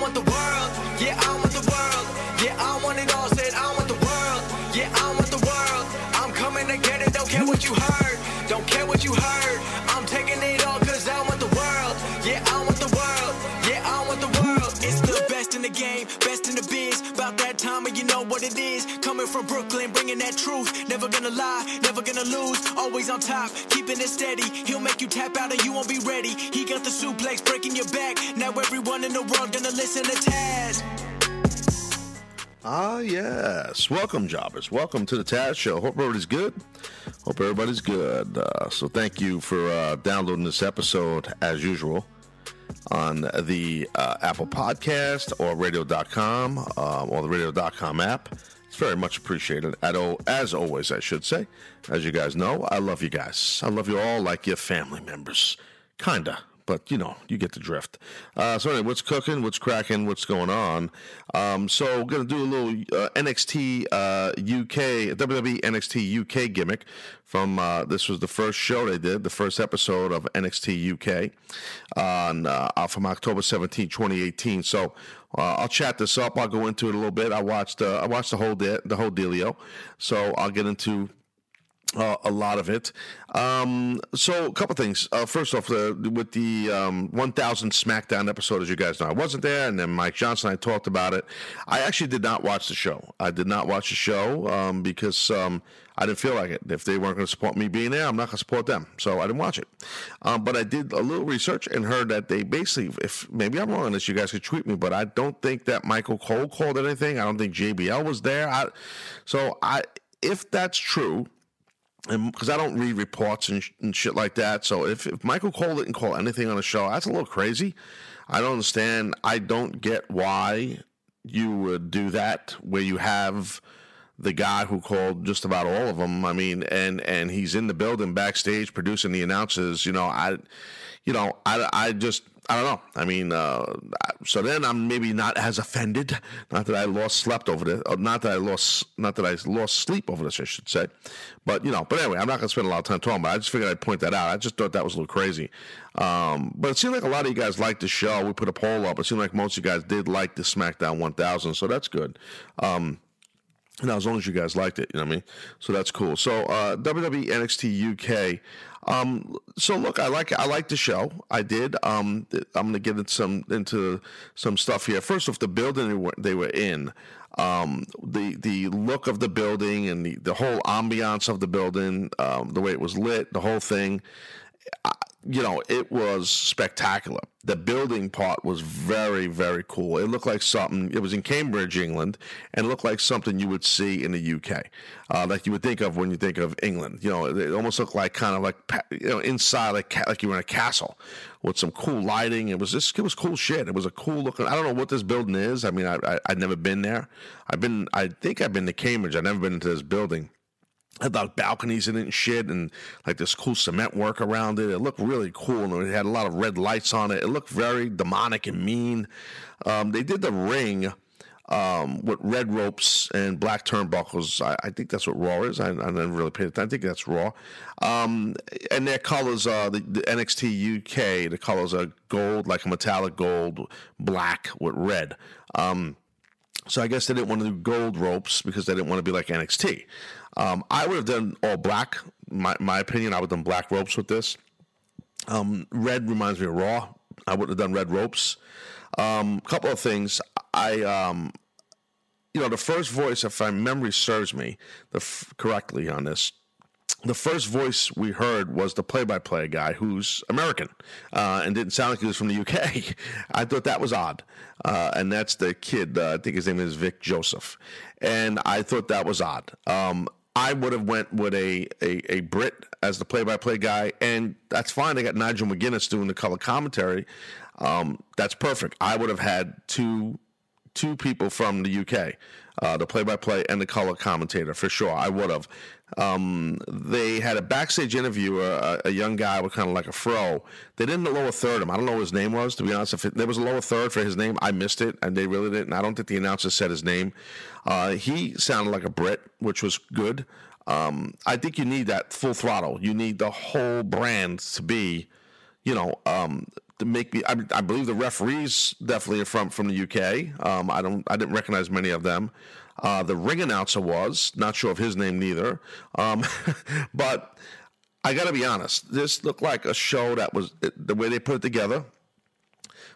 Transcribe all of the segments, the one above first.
want the world. Yeah, I want the world. Game, best in the biz. About that time and you know what it is. Coming from Brooklyn, bringing that truth. Never gonna lie, never gonna lose. Always on top, keeping it steady. He'll make you tap out and you won't be ready. He got the suplex breaking your back. Now everyone in the world gonna listen to Taz. Ah, yes. Welcome, jobbers. Welcome to the Taz Show. Hope everybody's good. Hope everybody's good. Uh, so, thank you for uh, downloading this episode as usual on the uh, Apple Podcast or radio.com um, or the radio.com app. It's very much appreciated. At all, as always, I should say. As you guys know, I love you guys. I love you all like your family members. Kinda but you know, you get the drift. Uh, so anyway, what's cooking? What's cracking? What's going on? Um, so we're gonna do a little uh, NXT uh, UK WWE NXT UK gimmick from uh, this was the first show they did, the first episode of NXT UK on uh, from October 17, 2018. So uh, I'll chat this up. I'll go into it a little bit. I watched I watched the whole de- the whole dealio, so I'll get into uh, a lot of it. Um, so, a couple things. Uh, first off, uh, with the um, 1000 SmackDown episode, as you guys know, I wasn't there, and then Mike Johnson, I talked about it. I actually did not watch the show. I did not watch the show um, because um, I didn't feel like it. If they weren't going to support me being there, I'm not going to support them. So I didn't watch it. Um, but I did a little research and heard that they basically, if maybe I'm wrong on this, you guys could tweet me, but I don't think that Michael Cole called anything. I don't think JBL was there. I, so I, if that's true, and because I don't read reports and, sh- and, shit like that. So if, if Michael Cole didn't call anything on the show, that's a little crazy. I don't understand. I don't get why you would do that where you have the guy who called just about all of them. I mean, and and he's in the building backstage producing the announcers. You know, I, you know, I, I just I don't know. I mean, uh, so then I'm maybe not as offended. Not that I lost slept over this. Not that I lost. Not that I lost sleep over this. I should say. But you know. But anyway, I'm not going to spend a lot of time talking about. I just figured I'd point that out. I just thought that was a little crazy. Um, but it seemed like a lot of you guys liked the show. We put a poll up. It seemed like most of you guys did like the SmackDown 1000. So that's good. Um, now, as long as you guys liked it, you know what I mean. So that's cool. So uh, WWE NXT UK. Um, so look, I like I like the show. I did. Um, I'm going to get into some into some stuff here. First off, the building they were, they were in, um, the the look of the building and the, the whole ambiance of the building, um, the way it was lit, the whole thing. I, you know, it was spectacular. The building part was very, very cool. It looked like something, it was in Cambridge, England, and looked like something you would see in the UK, uh, like you would think of when you think of England. You know, it almost looked like kind of like, you know, inside, like, like you were in a castle with some cool lighting. It was just, it was cool shit. It was a cool looking, I don't know what this building is. I mean, I, I, I'd never been there. I've been, I think I've been to Cambridge. I've never been into this building had like balconies in it and shit, and like this cool cement work around it. It looked really cool, and it had a lot of red lights on it. It looked very demonic and mean. Um, they did the ring um, with red ropes and black turnbuckles. I, I think that's what Raw is. I, I never really paid attention. I think that's Raw. Um, and their colors are the, the, NXT UK. The colors are gold, like a metallic gold, black with red. Um, so I guess they didn't want to do gold ropes because they didn't want to be like NXT. Um, I would have done all black. My my opinion, I would have done black ropes with this. Um, red reminds me of Raw. I wouldn't have done red ropes. A um, couple of things. I um, you know, the first voice, if my memory serves me f- correctly on this, the first voice we heard was the play-by-play guy who's American uh, and didn't sound like he was from the UK. I thought that was odd, uh, and that's the kid. Uh, I think his name is Vic Joseph, and I thought that was odd. Um, I would have went with a, a, a Brit as the play-by-play guy, and that's fine. They got Nigel McGuinness doing the color commentary. Um, that's perfect. I would have had two two people from the UK, uh, the play-by-play and the color commentator for sure. I would have. Um, they had a backstage interview, a, a young guy with kind of like a fro. They didn't lower third him. I don't know what his name was, to be honest. If it, there was a lower third for his name, I missed it, and they really didn't. I don't think the announcer said his name. Uh, he sounded like a Brit, which was good. Um, I think you need that full throttle. You need the whole brand to be, you know, um, to make me. I, I, believe the referees definitely are from from the UK. Um, I don't. I didn't recognize many of them. Uh, the ring announcer was not sure of his name neither. Um, but I got to be honest. This looked like a show that was the way they put it together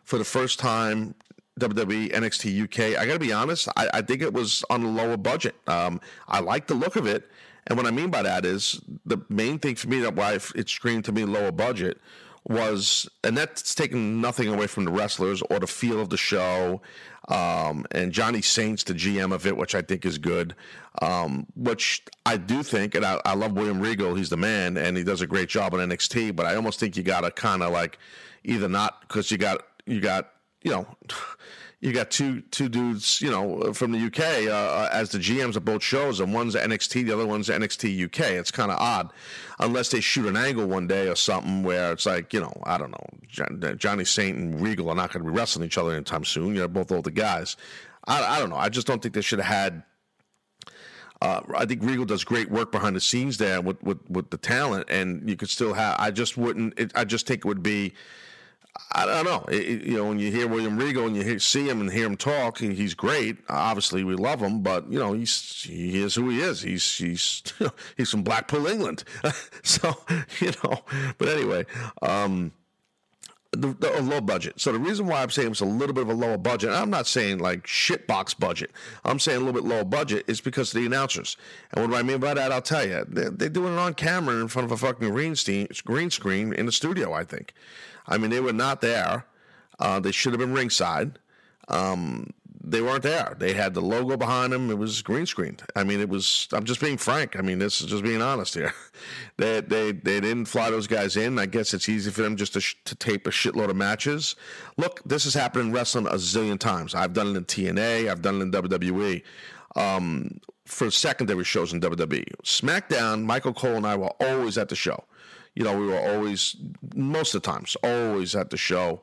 for the first time. WWE NXT UK. I got to be honest. I, I, think it was on a lower budget. Um, I like the look of it, and what I mean by that is the main thing for me that why it screamed to me lower budget was, and that's taking nothing away from the wrestlers or the feel of the show. Um, and Johnny Saint's the GM of it, which I think is good. Um, which I do think, and I, I, love William Regal. He's the man, and he does a great job on NXT. But I almost think you got to kind of like either not because you got you got you know you got two two dudes, you know, from the UK uh, uh as the GMs of both shows, and one's NXT, the other one's NXT UK. It's kind of odd, unless they shoot an angle one day or something where it's like, you know, I don't know, Johnny Saint and Regal are not going to be wrestling each other anytime soon. You're both older guys. I, I don't know. I just don't think they should have had. Uh, I think Regal does great work behind the scenes there with, with, with the talent, and you could still have. I just wouldn't. It, I just think it would be I don't know. It, you know, when you hear William Regal and you hear, see him and hear him talk, he's great. Obviously, we love him, but you know, he's he is who he is. He's he's he's from Blackpool, England. so you know, but anyway, um, the, the, a low budget. So the reason why I'm saying it's a little bit of a lower budget, I'm not saying like shitbox budget. I'm saying a little bit lower budget is because of the announcers. And what do I mean by that? I'll tell you. They're, they're doing it on camera in front of a fucking green, screen, green screen in the studio. I think. I mean, they were not there. Uh, they should have been ringside. Um, they weren't there. They had the logo behind them. It was green screened. I mean, it was. I'm just being frank. I mean, this is just being honest here. they they they didn't fly those guys in. I guess it's easy for them just to, sh- to tape a shitload of matches. Look, this has happened in wrestling a zillion times. I've done it in TNA. I've done it in WWE. Um, for secondary shows in WWE, SmackDown. Michael Cole and I were always at the show you know, we were always, most of the times, always at the show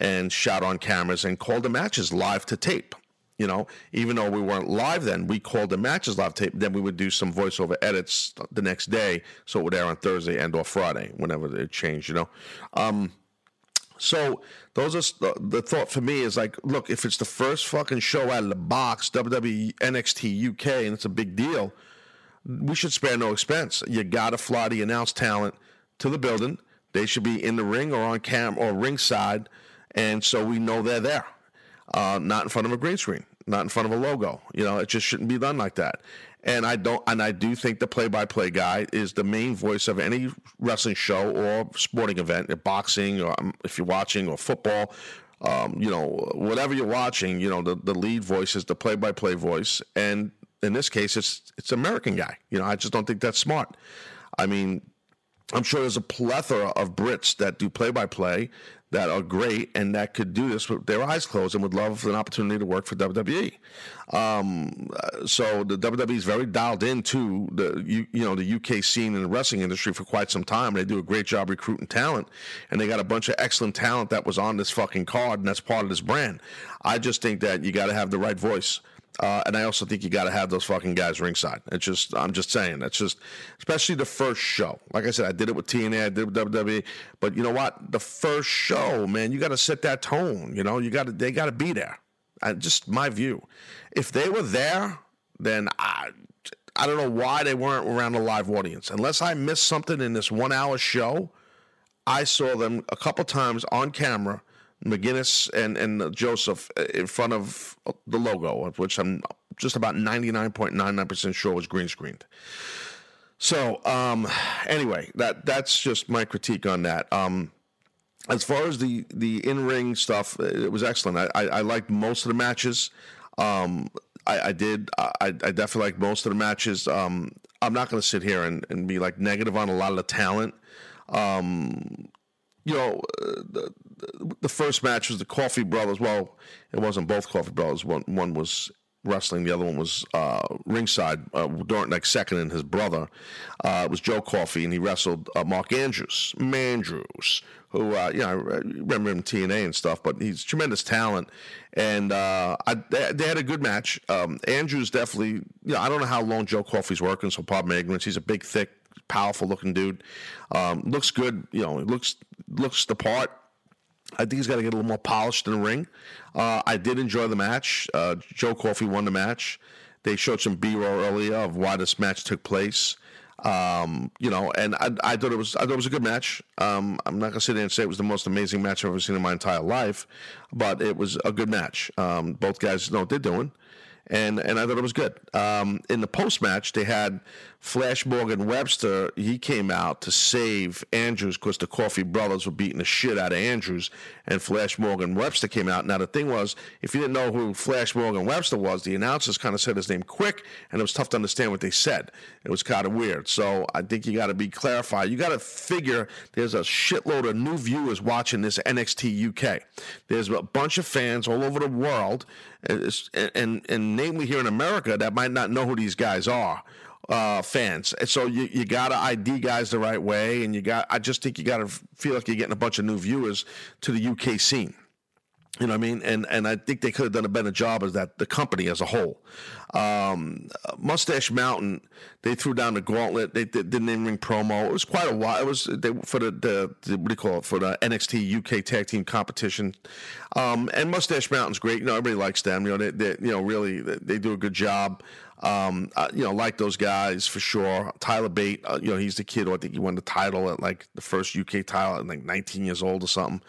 and shot on cameras and called the matches live to tape. You know, even though we weren't live then, we called the matches live tape. Then we would do some voiceover edits the next day, so it would air on Thursday and or Friday, whenever it changed. You know, um, so those are the thought for me is like, look, if it's the first fucking show out of the box, WWE NXT UK, and it's a big deal, we should spare no expense. You got to fly the announced talent to the building. They should be in the ring or on cam or ringside, and so we know they're there, uh, not in front of a green screen, not in front of a logo. You know, it just shouldn't be done like that. And I don't, and I do think the play-by-play guy is the main voice of any wrestling show or sporting event, boxing, or um, if you're watching, or football. Um, you know, whatever you're watching, you know, the, the lead voice is the play-by-play voice, and in this case, it's it's American guy. You know, I just don't think that's smart. I mean, I'm sure there's a plethora of Brits that do play by play that are great and that could do this with their eyes closed and would love an opportunity to work for WWE. Um, so the WWE is very dialed into the you, you know the UK scene in the wrestling industry for quite some time. They do a great job recruiting talent, and they got a bunch of excellent talent that was on this fucking card, and that's part of this brand. I just think that you got to have the right voice. Uh, and I also think you got to have those fucking guys ringside. It's just, I'm just saying, that's just, especially the first show. Like I said, I did it with TNA, I did it with WWE, but you know what? The first show, man, you got to set that tone. You know, you got to, they got to be there. I, just my view. If they were there, then I, I don't know why they weren't around a live audience. Unless I missed something in this one hour show, I saw them a couple times on camera McGuinness and, and Joseph in front of the logo, which I'm just about 99.99% sure was green screened. So, um, anyway, that that's just my critique on that. Um, as far as the, the in ring stuff, it was excellent. I, I, I liked most of the matches. Um, I, I, did. I, I, definitely liked most of the matches. Um, I'm not going to sit here and, and be like negative on a lot of the talent. Um, you know, uh, the, the first match was the Coffey Brothers. Well, it wasn't both Coffey Brothers. One one was wrestling. The other one was uh, ringside. Uh, like second and his brother uh, was Joe Coffey, and he wrestled uh, Mark Andrews, Mandrews, who uh, you know I remember him TNA and stuff, but he's tremendous talent. And uh, I, they, they, had a good match. Um, Andrews definitely. You know, I don't know how long Joe Coffey's working, so pardon my ignorance. He's a big, thick, powerful looking dude. Um, looks good. You know, looks looks the part I think he's got to get a little more polished in the ring. Uh, I did enjoy the match. Uh, Joe Coffey won the match. They showed some B-roll earlier of why this match took place. Um, you know, and I, I, thought it was I thought it was a good match. Um, I'm not gonna sit there and say it was the most amazing match I've ever seen in my entire life, but it was a good match. Um, both guys know what they're doing and and I thought it was good. Um, in the post match, they had Flash Morgan Webster. He came out to save Andrews because the Coffey brothers were beating the shit out of Andrews, and Flash Morgan Webster came out. Now the thing was, if you didn't know who Flash Morgan Webster was, the announcers kind of said his name quick, and it was tough to understand what they said. It was kind of weird. So I think you got to be clarified. You got to figure there's a shitload of new viewers watching this NXT UK. There's a bunch of fans all over the world and, and, and namely here in America that might not know who these guys are. Uh, fans, and so you you gotta ID guys the right way, and you got. I just think you gotta feel like you're getting a bunch of new viewers to the UK scene. You know what I mean? And and I think they could have done a better job as that the company as a whole. Um, Mustache Mountain, they threw down the gauntlet. They did, didn't even ring promo. It was quite a while. It was they, for the, the, the, what do you call it for the NXT UK Tag Team Competition. Um, and Mustache Mountain's great. You know, everybody likes them. You know, they, they you know really they, they do a good job. Um, uh, you know, like those guys for sure. Tyler Bate, uh, you know, he's the kid who I think he won the title at like the first UK title at like 19 years old or something.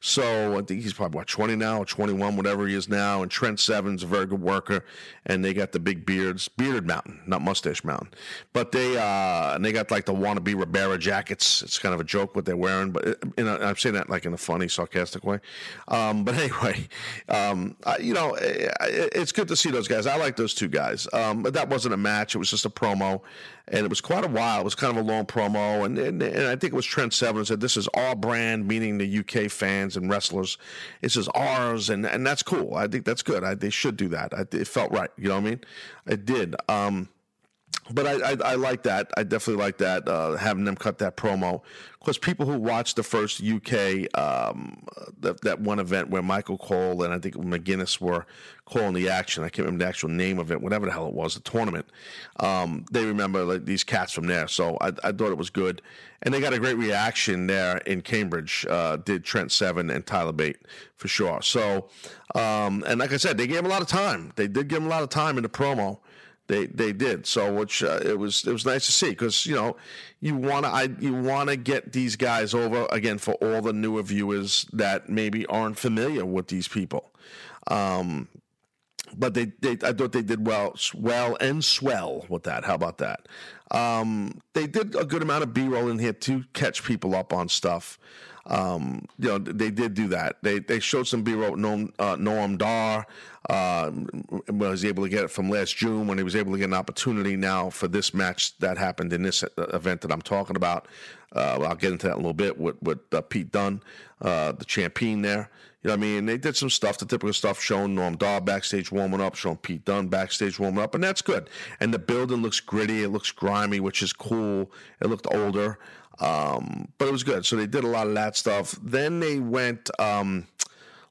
So I think he's probably what 20 now or 21, whatever he is now. And Trent Seven's a very good worker, and they got the big beards, bearded mountain, not mustache mountain. But they uh, and they got like the wannabe Ribera jackets. It's kind of a joke what they're wearing, but it, you know, I'm saying that like in a funny, sarcastic way. Um, but anyway, um, I, you know, it, it's good to see those guys. I like those two guys. Um, um, but that wasn't a match. It was just a promo. And it was quite a while. It was kind of a long promo. And, and, and I think it was Trent Seven said, This is our brand, meaning the UK fans and wrestlers. This is ours. And, and that's cool. I think that's good. I, they should do that. I, it felt right. You know what I mean? It did. Um, but I, I, I, like that. I definitely like that, uh, having them cut that promo. Because people who watched the first UK, um, that, that one event where Michael Cole and I think McGuinness were calling the action, I can't remember the actual name of it, whatever the hell it was, the tournament, um, they remember like, these cats from there. So I, I, thought it was good. And they got a great reaction there in Cambridge, uh, did Trent Seven and Tyler Bate for sure. So, um, and like I said, they gave him a lot of time. They did give him a lot of time in the promo. They they did so, which uh, it was it was nice to see because you know you want to I you want to get these guys over again for all the newer viewers that maybe aren't familiar with these people. Um, but they, they I thought they did well well and swell with that. How about that? Um, they did a good amount of B roll in here to catch people up on stuff. Um, you know, they did do that. They they showed some B-roll. Noam, uh, Noam Dar uh, was able to get it from last June when he was able to get an opportunity now for this match that happened in this uh, event that I'm talking about. Uh, I'll get into that in a little bit with with uh, Pete Dunne, uh, the champion there. You know what I mean? They did some stuff, the typical stuff, showing Noam Dar backstage warming up, showing Pete Dunne backstage warming up, and that's good. And the building looks gritty, it looks grimy, which is cool. It looked older. Um, but it was good. So they did a lot of that stuff. Then they went um,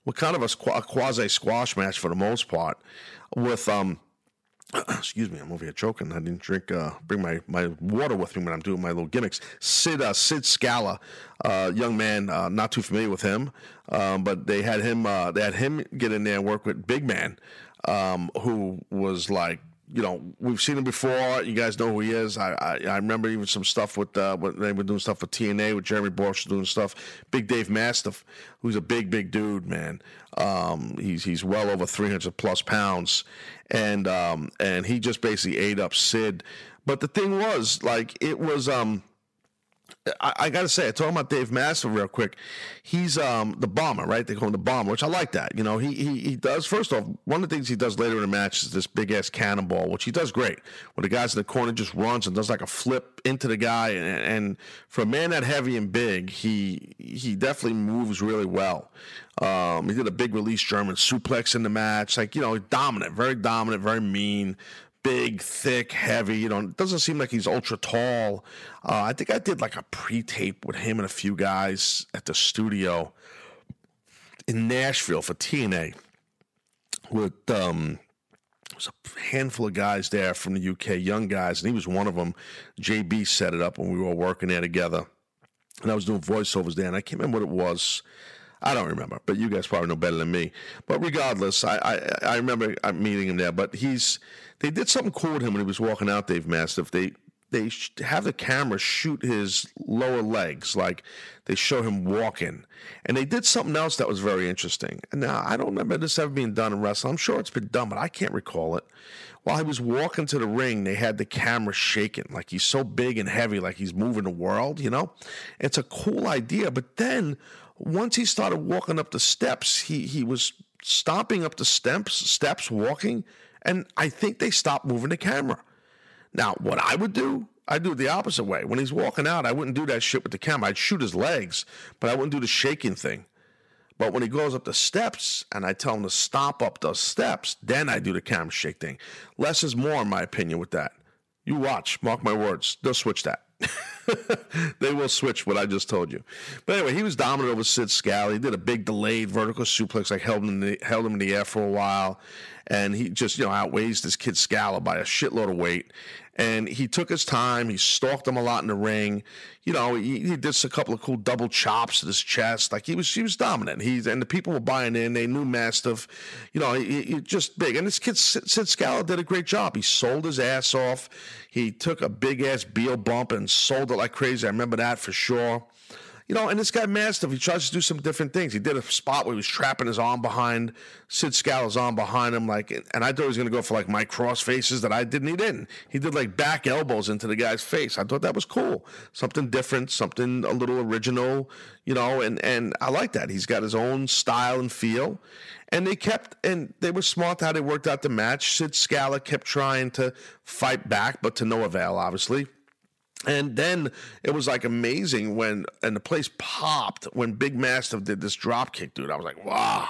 with kind of a, a quasi squash match for the most part with. Um, excuse me, I'm over here choking. I didn't drink, uh, bring my, my water with me when I'm doing my little gimmicks. Sid uh, Sid Scala, uh, young man, uh, not too familiar with him, um, but they had him uh, they had him get in there and work with Big Man, um, who was like you know, we've seen him before. You guys know who he is. I I, I remember even some stuff with uh, when they were doing stuff with TNA with Jeremy Borash doing stuff. Big Dave Mastiff, who's a big big dude, man. Um, he's he's well over three hundred plus pounds, and um, and he just basically ate up Sid. But the thing was, like, it was um I, I got to say, talking about Dave Mastiff real quick, he's um, the bomber, right? They call him the bomber, which I like that. You know, he, he he does. First off, one of the things he does later in the match is this big ass cannonball, which he does great. When the guy's in the corner just runs and does like a flip into the guy, and, and for a man that heavy and big, he he definitely moves really well. Um, he did a big release German suplex in the match, like you know, dominant, very dominant, very mean big, thick, heavy. You know, it doesn't seem like he's ultra tall. Uh, I think I did like a pre-tape with him and a few guys at the studio in Nashville for TNA with um, was a handful of guys there from the UK, young guys, and he was one of them. JB set it up when we were working there together, and I was doing voiceovers there, and I can't remember what it was. I don't remember, but you guys probably know better than me. But regardless, I I, I remember uh, meeting him there. But he's they did something cool with him when he was walking out. Dave Mastiff. They they have the camera shoot his lower legs, like they show him walking. And they did something else that was very interesting. And now I don't remember this ever being done in wrestling. I'm sure it's been done, but I can't recall it. While he was walking to the ring, they had the camera shaking, like he's so big and heavy, like he's moving the world, you know? It's a cool idea. But then once he started walking up the steps, he he was stomping up the steps, steps, walking, and I think they stopped moving the camera. Now, what I would do, I'd do it the opposite way. When he's walking out, I wouldn't do that shit with the camera. I'd shoot his legs, but I wouldn't do the shaking thing. But when he goes up the steps and I tell him to stop up those steps, then I do the camera shake thing. Less is more, in my opinion, with that. You watch, mark my words, they'll switch that. they will switch what I just told you. But anyway, he was dominant over Sid Scala. He did a big delayed vertical suplex, like held him in the, held him in the air for a while, and he just you know outweighs this kid Scala by a shitload of weight. And he took his time. He stalked him a lot in the ring. You know, he, he did a couple of cool double chops to his chest. Like he was, he was dominant. He's and the people were buying in. They knew Mastiff. You know, he, he just big. And this kid Sid Scala did a great job. He sold his ass off. He took a big ass Beal bump and sold it like crazy. I remember that for sure. You know, and this guy Mastiff, he tries to do some different things. He did a spot where he was trapping his arm behind Sid Scala's arm behind him, like, and I thought he was going to go for like my cross faces that I didn't. He didn't. He did like back elbows into the guy's face. I thought that was cool, something different, something a little original, you know. And and I like that. He's got his own style and feel. And they kept, and they were smart how they worked out the match. Sid Scala kept trying to fight back, but to no avail, obviously. And then it was like amazing when, and the place popped when Big Mastiff did this drop kick, dude. I was like, wow.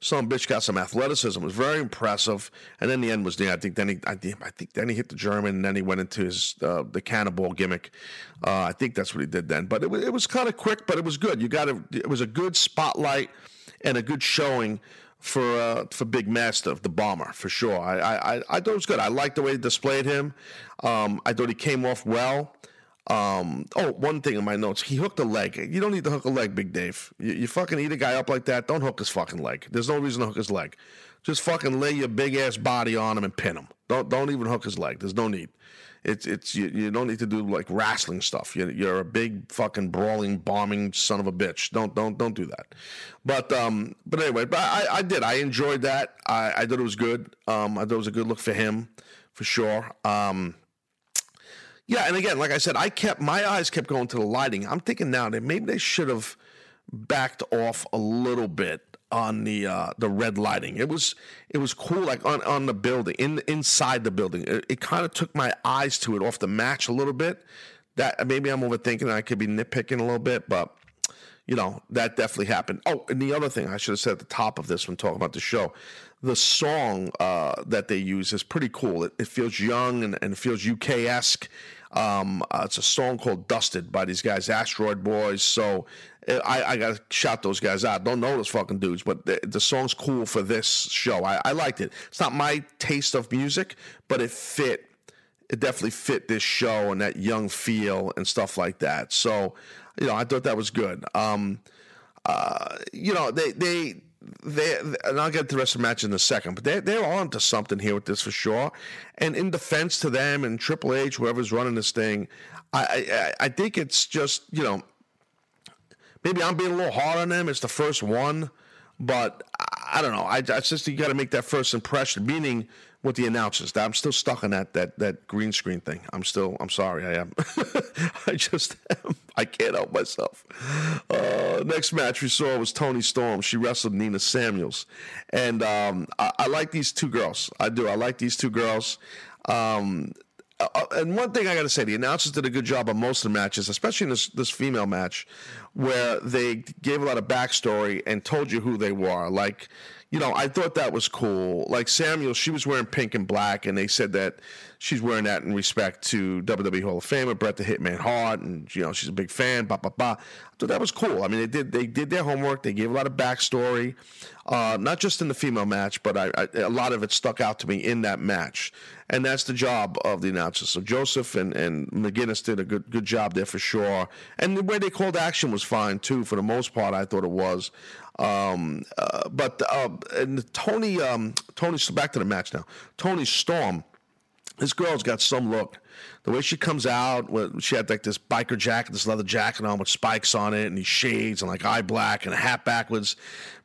Some bitch got some athleticism. It was very impressive. And then the end was there. I think then he, I, I think then he hit the German, and then he went into his uh, the cannonball gimmick. Uh, I think that's what he did then. But it was it was kind of quick, but it was good. You got to. It was a good spotlight and a good showing for uh, for Big Mastiff, the bomber, for sure. I, I, I thought it was good. I liked the way they displayed him. Um, I thought he came off well. Um, oh, one thing in my notes, he hooked a leg. You don't need to hook a leg, Big Dave. You, you fucking eat a guy up like that, don't hook his fucking leg. There's no reason to hook his leg. Just fucking lay your big ass body on him and pin him. Don't don't even hook his leg. There's no need. It's it's you, you don't need to do like wrestling stuff. You're, you're a big fucking brawling bombing son of a bitch. Don't don't don't do that. But um but anyway, but I I did I enjoyed that. I I thought it was good. Um I thought it was a good look for him for sure. Um. Yeah, and again, like I said, I kept my eyes kept going to the lighting. I'm thinking now that maybe they should have backed off a little bit on the uh, the red lighting. It was it was cool, like on, on the building, in inside the building. It, it kind of took my eyes to it off the match a little bit. That maybe I'm overthinking. I could be nitpicking a little bit, but you know that definitely happened. Oh, and the other thing I should have said at the top of this when talking about the show, the song uh, that they use is pretty cool. It, it feels young and, and feels UK esque. Um, uh, it's a song called "Dusted" by these guys, Asteroid Boys. So I, I got to shout those guys out. Don't know those fucking dudes, but the, the song's cool for this show. I, I liked it. It's not my taste of music, but it fit. It definitely fit this show and that young feel and stuff like that. So, you know, I thought that was good. Um, uh, you know, they they they and I'll get the rest of the match in a second, but they they're on to something here with this for sure. And in defense to them and Triple H, whoever's running this thing, I I, I think it's just you know maybe I'm being a little hard on them. It's the first one, but I don't know. I, I just you got to make that first impression. Meaning with the announcers, I'm still stuck on that that that green screen thing. I'm still. I'm sorry. I am. I just am. I can't help myself. Uh, next match we saw was Toni Storm. She wrestled Nina Samuels, and um, I, I, like these two girls. I do. I like these two girls. Um, uh, uh, and one thing I got to say, the announcers did a good job on most of the matches, especially in this this female match, where they gave a lot of backstory and told you who they were. Like, you know, I thought that was cool. Like Samuel, she was wearing pink and black, and they said that she's wearing that in respect to WWE Hall of Famer Bret the Hitman Hart, and you know she's a big fan. Ba ba ba. I thought that was cool. I mean, they did they did their homework. They gave a lot of backstory, uh, not just in the female match, but I, I, a lot of it stuck out to me in that match, and that's the job of the announcers. So Joseph and, and McGuinness did a good good job there for sure, and the way they called action was fine too. For the most part, I thought it was. Um, uh, but uh, and Toni um, Toni back to the match now. Toni Storm, this girl's got some look the way she comes out, she had like this biker jacket, this leather jacket on with spikes on it, and these shades, and like eye black and a hat backwards.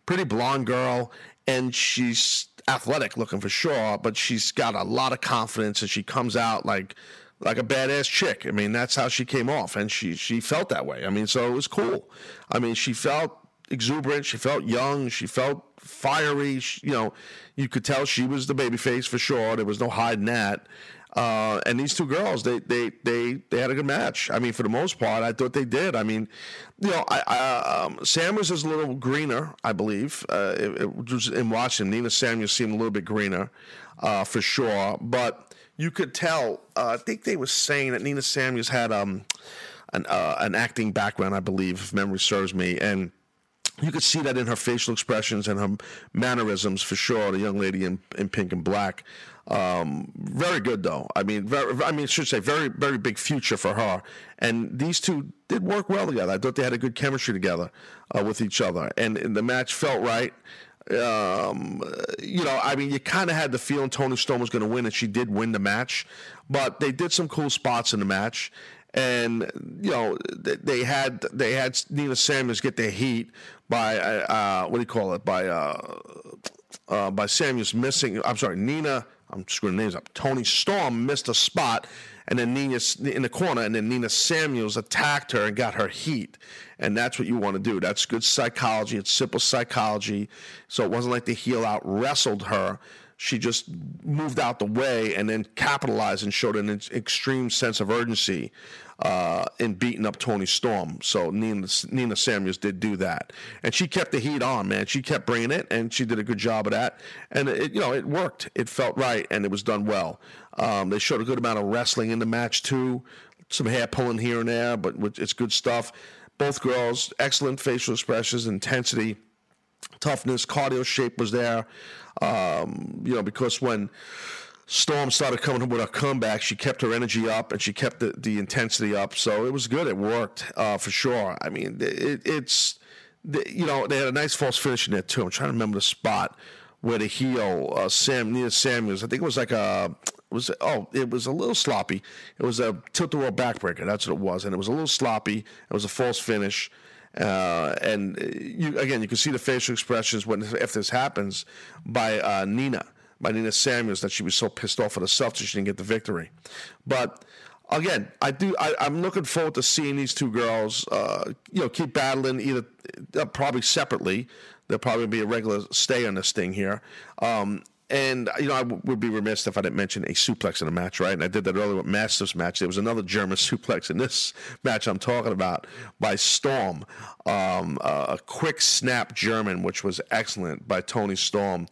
Pretty blonde girl, and she's athletic looking for sure, but she's got a lot of confidence, and she comes out like like a badass chick. I mean, that's how she came off, and she she felt that way. I mean, so it was cool. I mean, she felt exuberant. She felt young. She felt fiery. She, you know, you could tell she was the baby face for sure. There was no hiding that. Uh, and these two girls, they, they they they had a good match. I mean, for the most part, I thought they did. I mean, you know, I, I, um, Samuels is a little greener, I believe. Uh, it, it was in watching Nina Samuels seemed a little bit greener, uh, for sure. But you could tell. Uh, I think they were saying that Nina Samuels had um, an uh, an acting background, I believe, if memory serves me, and you could see that in her facial expressions and her mannerisms for sure. The young lady in, in pink and black. Um, very good though. I mean, very, I mean, I should say very, very big future for her. And these two did work well together. I thought they had a good chemistry together uh, with each other, and, and, the match felt right. Um, you know, I mean, you kind of had the feeling Toni Storm was going to win, and she did win the match. But they did some cool spots in the match, and you know, they had they had Nina Samuels get their heat by uh, what do you call it by. Uh, uh, by Samuels missing. I'm sorry, Nina I'm screwing names up. Toni Storm missed a spot, and then Nina in the corner, and then Nina Samuels attacked her and got her heat, and that's what you want to do. That's good psychology. It's simple psychology. So it wasn't like the heel out wrestled her. She just moved out the way and then capitalized and showed an extreme sense of urgency uh, in beating up Toni Storm. So Nina, Nina Samuels did do that, and she kept the heat on, man. She kept bringing it, and she did a good job of that. And it, you know, it worked. It felt right, and it was done well. Um, they showed a good amount of wrestling in the match too, some hair pulling here and there, but it's good stuff. Both girls, excellent facial expressions, intensity, toughness, cardio shape was there. Um, you know, because when Storm started coming with her comeback. She kept her energy up and she kept the, the intensity up. So it was good. It worked uh, for sure. I mean, it, it's, you know, they had a nice false finish in there too. I'm trying to remember the spot where the heel, uh, Sam, Nina Samuels, I think it was like a, it was, oh, it was a little sloppy. It was a tilt the world backbreaker. That's what it was. And it was a little sloppy. It was a false finish. Uh, and you, again, you can see the facial expressions when if this happens by uh, Nina by Nina Samuels that she was so pissed off at herself that she didn't get the victory. But again, I do. I, am looking forward to seeing these two girls. Uh, you know, keep battling either uh, probably separately. There'll probably be a regular stay on this thing here. Um, and you know, I would be remiss if I didn't mention a suplex in a match, right? And I did that earlier with Masters match. There was another German suplex in this match I'm talking about by Storm, um, a quick snap German, which was excellent by Toni Storm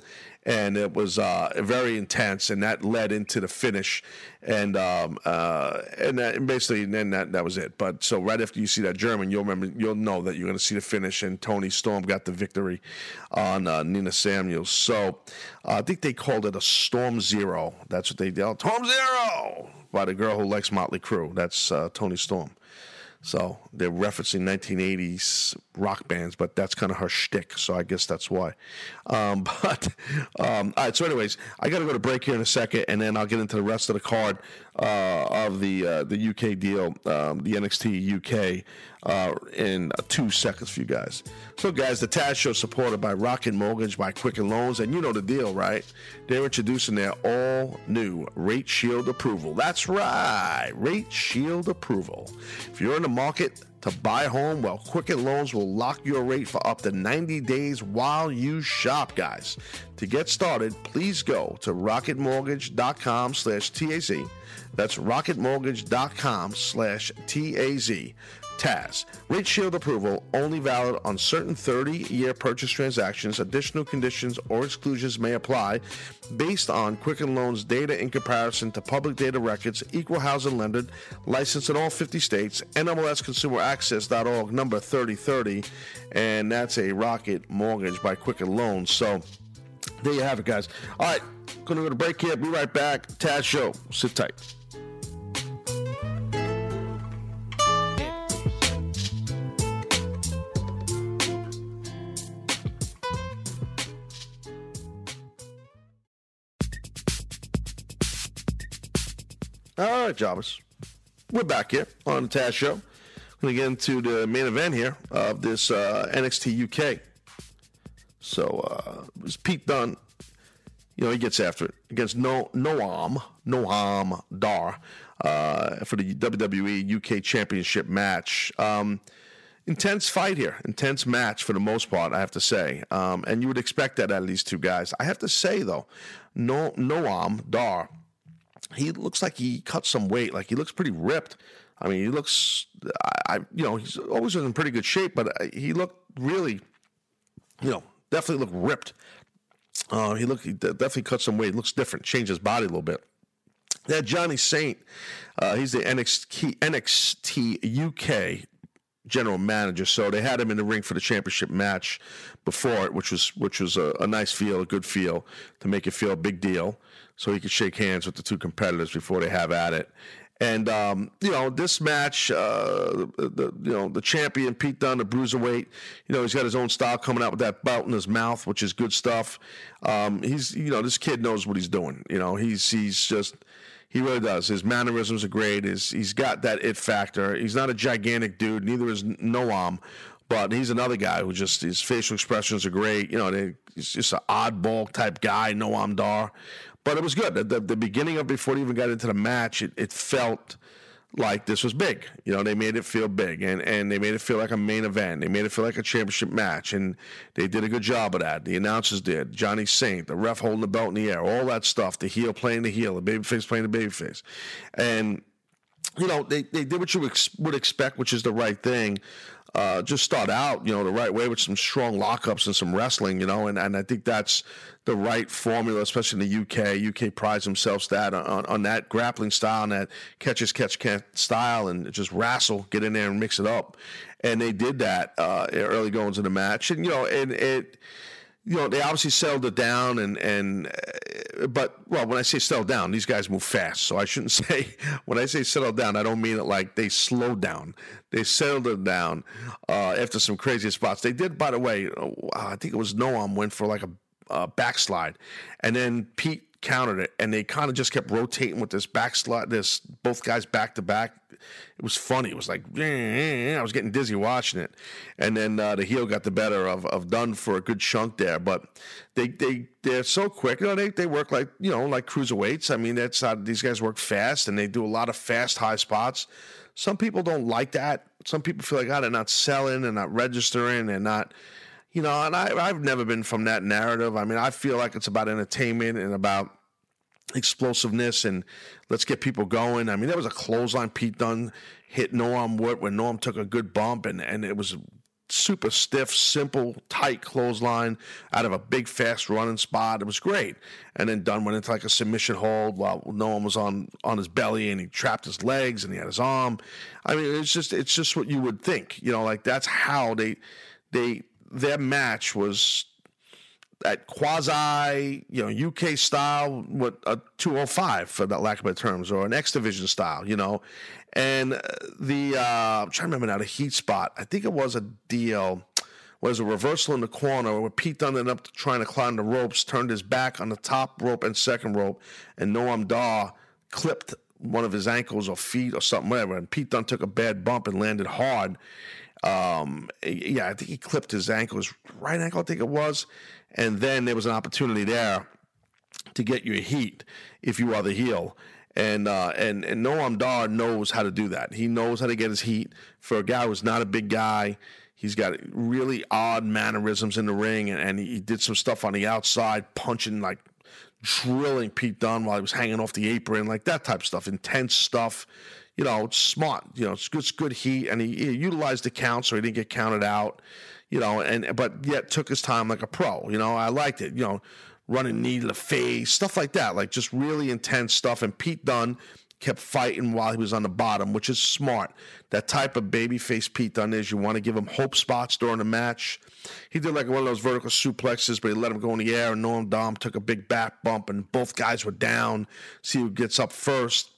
and it was uh, very intense, and that led into the finish, and um, uh, and, that, and basically then that that was it. But so right after you see that German, you'll remember, you'll know that you're going to see the finish, and Toni Storm got the victory on uh, Nina Samuels. So uh, I think they called it a Storm Zero. That's what they did. Storm Zero by the girl who likes Motley Crue. That's uh, Toni Storm. So they're referencing 1980s rock bands, but that's kind of her shtick. So I guess that's why. Um, but um, all right. So, anyways, I got to go to break here in a second, and then I'll get into the rest of the card uh, of the uh, the UK deal, um, the NXT UK, uh, in two seconds for you guys. So, guys, the Taz Show supported by Rocket Mortgage by Quicken Loans, and you know the deal, right? They're introducing their all new Rate Shield approval. That's right, Rate Shield approval. If you're in the market to buy home, well, Quicken Loans will lock your rate for up to 90 days while you shop, guys. To get started, please go to rocketmortgage.com slash TAZ. That's rocketmortgage.com slash TAZ. Taz. Rate Shield approval only valid on certain 30 year purchase transactions. Additional conditions or exclusions may apply based on Quicken Loans data in comparison to public data records, equal housing lender, licensed in all 50 states, NMLSConsumerAccess.org, number 3030. And that's a Rocket mortgage by Quicken Loans. So there you have it, guys. All right, gonna go to break here. Be right back. Taz Show. Sit tight. All right, Jobbers. We're back here on the Taz Show. We're going to get into the main event here of this uh, NXT UK. So uh, it was Pete Dunne. You know, he gets after it against no Noam Noam Dar uh, for the WWE UK Championship match. Um, intense fight here, intense match for the most part, I have to say. Um, and you would expect that out of these two guys. I have to say though, no Noam Dar he looks like he cut some weight. Like he looks pretty ripped. I mean, he looks, I, I you know, he's always in pretty good shape, but uh, he looked really, you know, definitely looked ripped. Uh, he looked, he definitely cut some weight. Looks different. Changed his body a little bit. That Johnny Saint, uh, he's the NXT, NXT UK general manager. So they had him in the ring for the championship match before it, which was which was a, a nice feel, a good feel to make it feel a big deal so he could shake hands with the two competitors before they have at it. And um, you know this match, uh, the, you know the champion Pete Dunne, the bruiserweight. You know he's got his own style coming out with that belt in his mouth, which is good stuff. Um, he's you know this kid knows what he's doing. You know he's he's just he really does. His mannerisms are great. His, he's got that it factor. He's not a gigantic dude. Neither is Noam, but he's another guy who just his facial expressions are great. You know, he's just an oddball type guy, Noam Dar. But it was good. The, the beginning of before he even got into the match, it, it felt like this was big. You know, they made it feel big and, and they made it feel like a main event. They made it feel like a championship match and they did a good job of that. The announcers did. Johnny Saint, the ref holding the belt in the air, all that stuff, the heel playing the heel, the babyface playing the babyface. And you know, they, they did what you ex- would expect, which is the right thing uh, just start out, you know, the right way with some strong lockups and some wrestling, you know, and, and I think that's the right formula, especially in the UK. UK prides themselves that on, on that grappling style and that catches catch catch style and just wrestle, get in there and mix it up. And they did that uh, early goings into the match, and you know, and it you know, they obviously settled it down, and and uh, but well, when I say settle down, these guys move fast, so I shouldn't say when I say settle down, I don't mean it like they slowed down. They settled it down uh, after some crazy spots. They did, by the way. Uh, I think it was Noam went for like a backslide, and then Pete countered it, and they kind of just kept rotating with this back slot, this both guys back to back. It was funny. It was like I was getting dizzy watching it, and then uh, the heel got the better of, of Dunne for a good chunk there. But they they they're so quick. You know, they they work like you know like cruiserweights. I mean, that's how these guys work fast, and they do a lot of fast high spots. Some people don't like that. Some people feel like, oh, they're not selling and not registering and not you know, and I, I've never been from that narrative. I mean, I feel like it's about entertainment and about explosiveness and let's get people going. I mean, there was a clothesline Pete Dunne hit Norm Wood when Norm took a good bump, and, and it was super stiff, simple, tight clothesline out of a big, fast running spot. It was great. And then Dunne went into like a submission hold while Norm was on on his belly and he trapped his legs and he had his arm. I mean, it's just it's just what you would think, you know, like that's how they they their match was at quasi, you know, UK style, what a 205 for that lack of better terms, or an X Division style, you know. And the uh, I'm trying to remember now the heat spot. I think it was a deal. Was a reversal in the corner where Pete Dunne ended up trying to climb the ropes, turned his back on the top rope and second rope, and Noam Dar clipped one of his ankles or feet or something, whatever. And Pete Dunne took a bad bump and landed hard. Um, yeah, I think he clipped his ankle, his right ankle, I think it was. And then there was an opportunity there to get your heat if you are the heel. And uh, and and Noam Dar knows how to do that. He knows how to get his heat for a guy who's not a big guy. He's got really odd mannerisms in the ring, and, and he did some stuff on the outside, punching like drilling Pete Dunne while he was hanging off the apron, like that type of stuff, intense stuff you know, smart. You know, it's good, it's good heat, and he, he utilized the count, so he didn't get counted out. You know, and but yet took his time like a pro. You know, I liked it. You know, running knee to the face, stuff like that, like just really intense stuff. And Pete Dunne kept fighting while he was on the bottom, which is smart. That type of babyface Pete Dunne is. You want to give him hope spots during the match. He did like one of those vertical suplexes, but he let him go in the air, and Noam Dom took a big back bump, and both guys were down. See who gets up first.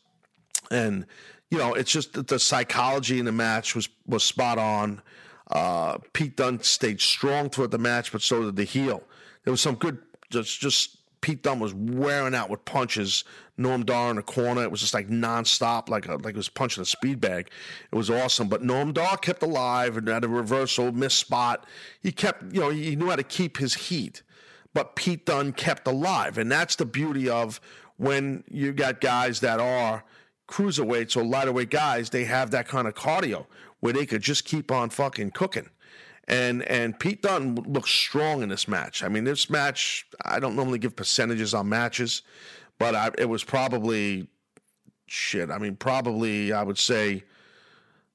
And, you know, it's just that the psychology in the match was, was spot on. Uh, Pete Dunne stayed strong throughout the match, but so did the heel. There was some good, just just Pete Dunne was wearing out with punches. Noam Dar in the corner, it was just like nonstop, like a, like it was punching a speed bag. It was awesome. But Noam Dar kept alive and had a reversal, missed spot. He kept, you know, he knew how to keep his heat. But Pete Dunne kept alive, and that's the beauty of when you got guys that are cruiserweights or lighter guys. They have that kind of cardio where they could just keep on fucking cooking. And and Pete Dunne looked strong in this match. I mean, this match, I don't normally give percentages on matches, but I, it was probably shit. I mean, probably I would say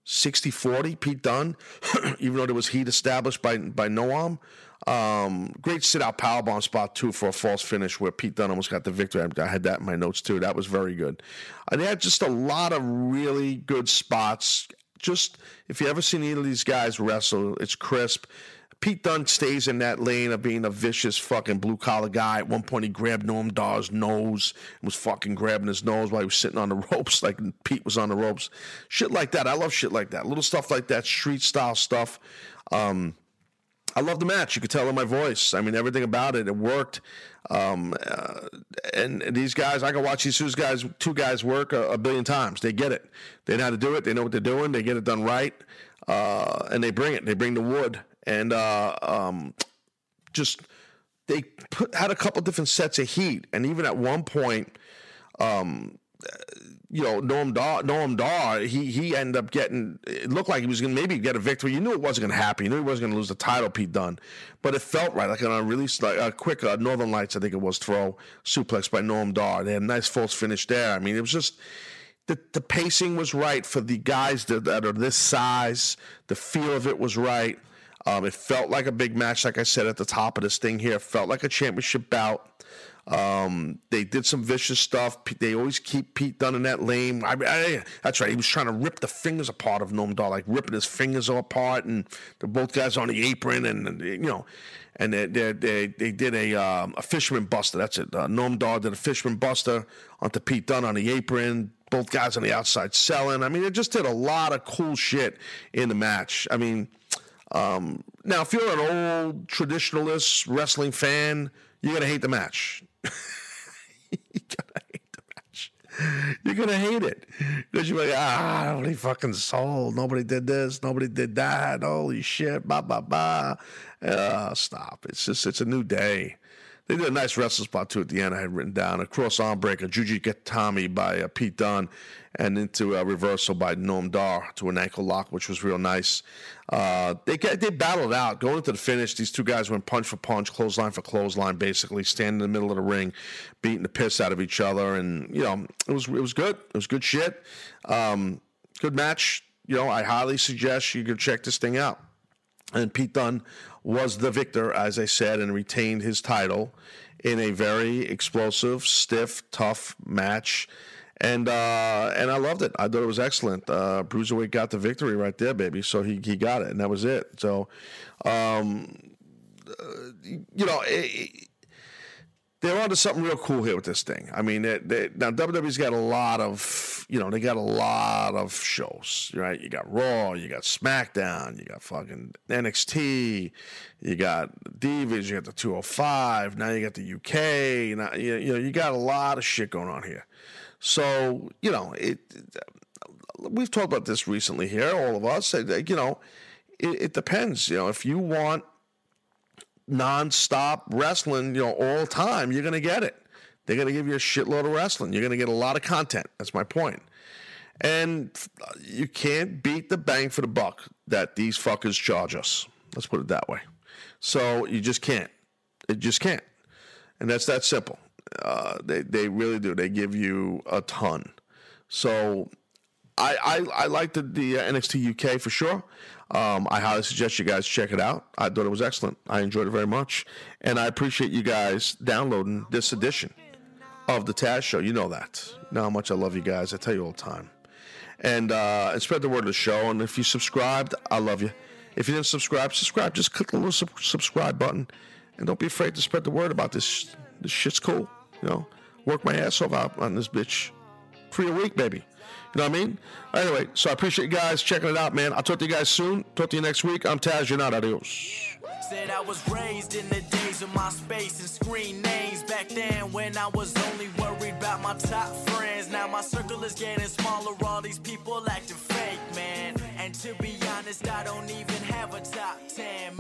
60-40 Pete Dunne, even though there was heat established by by Noam. Um, great sit out powerbomb spot too for a false finish where Pete Dunne almost got the victory. I had that in my notes too. That was very good. And they had just a lot of really good spots just if you ever seen any of these guys wrestle, it's crisp. Pete Dunne stays in that lane of being a vicious fucking blue collar guy. At one point, he grabbed Noam Dar's nose and was fucking grabbing his nose while he was sitting on the ropes, like Pete was on the ropes. Shit like that. I love shit like that. Little stuff like that, street style stuff. Um, I love the match. You could tell in my voice. I mean, everything about it. It worked. Um, uh, and these guys, I can watch these two guys, two guys work a, a, billion times. They get it. They know how to do it. They know what they're doing. They get it done right, uh, and they bring it. They bring the wood, and uh, um, just they put had a couple different sets of heat, and even at one point, um, you know, Noam Dar, Noam Dar, he he ended up getting. It looked like he was to maybe get a victory. You knew it wasn't to happen. You knew he wasn't to lose the title, Pete Dunne. But it felt right, like on a really like a quick uh, Northern Lights, I think it was throw suplex by Noam Dar. They had a nice false finish there. I mean, it was just the the pacing was right for the guys that, that are this size. The feel of it was right. Um, it felt like a big match, like I said at the top of this thing here. It felt like a championship bout. Um, they did some vicious stuff. They always keep Pete Dunne in that lane. I, I, that's right. He was trying to rip the fingers apart of Noam Dar, like ripping his fingers apart, and the both guys on the apron, and, and you know, and they they, they, they did a um, a fisherman buster. That's it. Uh, Noam Dar did a fisherman buster onto Pete Dunne on the apron. Both guys on the outside selling. I mean, they just did a lot of cool shit in the match. I mean, um, now if you're an old traditionalist wrestling fan, you're gonna hate the match. You're gonna hate the match. You're gonna hate it because you're like, ah, nobody fucking sold. Nobody did this. Nobody did that. Holy shit! Ba ba ba. Uh, stop. It's just it's a new day. They did a nice wrestle spot too at the end. I had written down a cross arm breaker, Juji Gatame by uh, Pete Dunne, and into a reversal by Noam Dar to an ankle lock, which was real nice. Uh, they they battled out going into the finish. These two guys went punch for punch, clothesline for clothesline, basically standing in the middle of the ring, beating the piss out of each other, and you know it was it was good. It was good shit. Um, good match. You know, I highly suggest you go check this thing out. And Pete Dunne was the victor, as I said, and retained his title in a very explosive, stiff, tough match. And uh, and I loved it. I thought it was excellent. Uh, Bruiserweight got the victory right there, baby. So he, he got it, and that was it. So, um, uh, you know, it, they're onto something real cool here with this thing. I mean, they, they, now WWE's got a lot of, you know, they got a lot of shows, right? You got Raw, you got SmackDown, you got fucking NXT, you got Divas, you got the 205, now you got the UK, now, you, you know, you got a lot of shit going on here. So, you know, it, we've talked about this recently here, all of us. You know, it, it depends. You know, if you want nonstop wrestling, you know, all time, you're going to get it. They're going to give you a shitload of wrestling. You're going to get a lot of content. That's my point. And you can't beat the bang for the buck that these fuckers charge us. Let's put it that way. So you just can't. It just can't. And that's that simple. Uh, they, they really do. They give you a ton. So I, I, I liked the, the uh, NXT UK for sure. Um, I highly suggest you guys check it out. I thought it was excellent. I enjoyed it very much. And I appreciate you guys downloading this edition of the Taz Show. You know that. You know how much I love you guys. I tell you all the time. And, uh, and spread the word of the show. And if you subscribed, I love you. If you didn't subscribe, subscribe. Just click the little sub- subscribe button. And don't be afraid to spread the word about this. This shit's cool. You know, work my ass off out on this bitch for a week, baby. You know what I mean? Anyway, so I appreciate you guys checking it out, man. I'll talk to you guys soon. Talk to you next week. I'm Taz. You're not. Adios. Said I was raised in the days of MySpace and screen names back then when I was only worried about my top friends. Now my circle is getting smaller, all these people acting fake, man. And to be honest, I don't even have a top 10.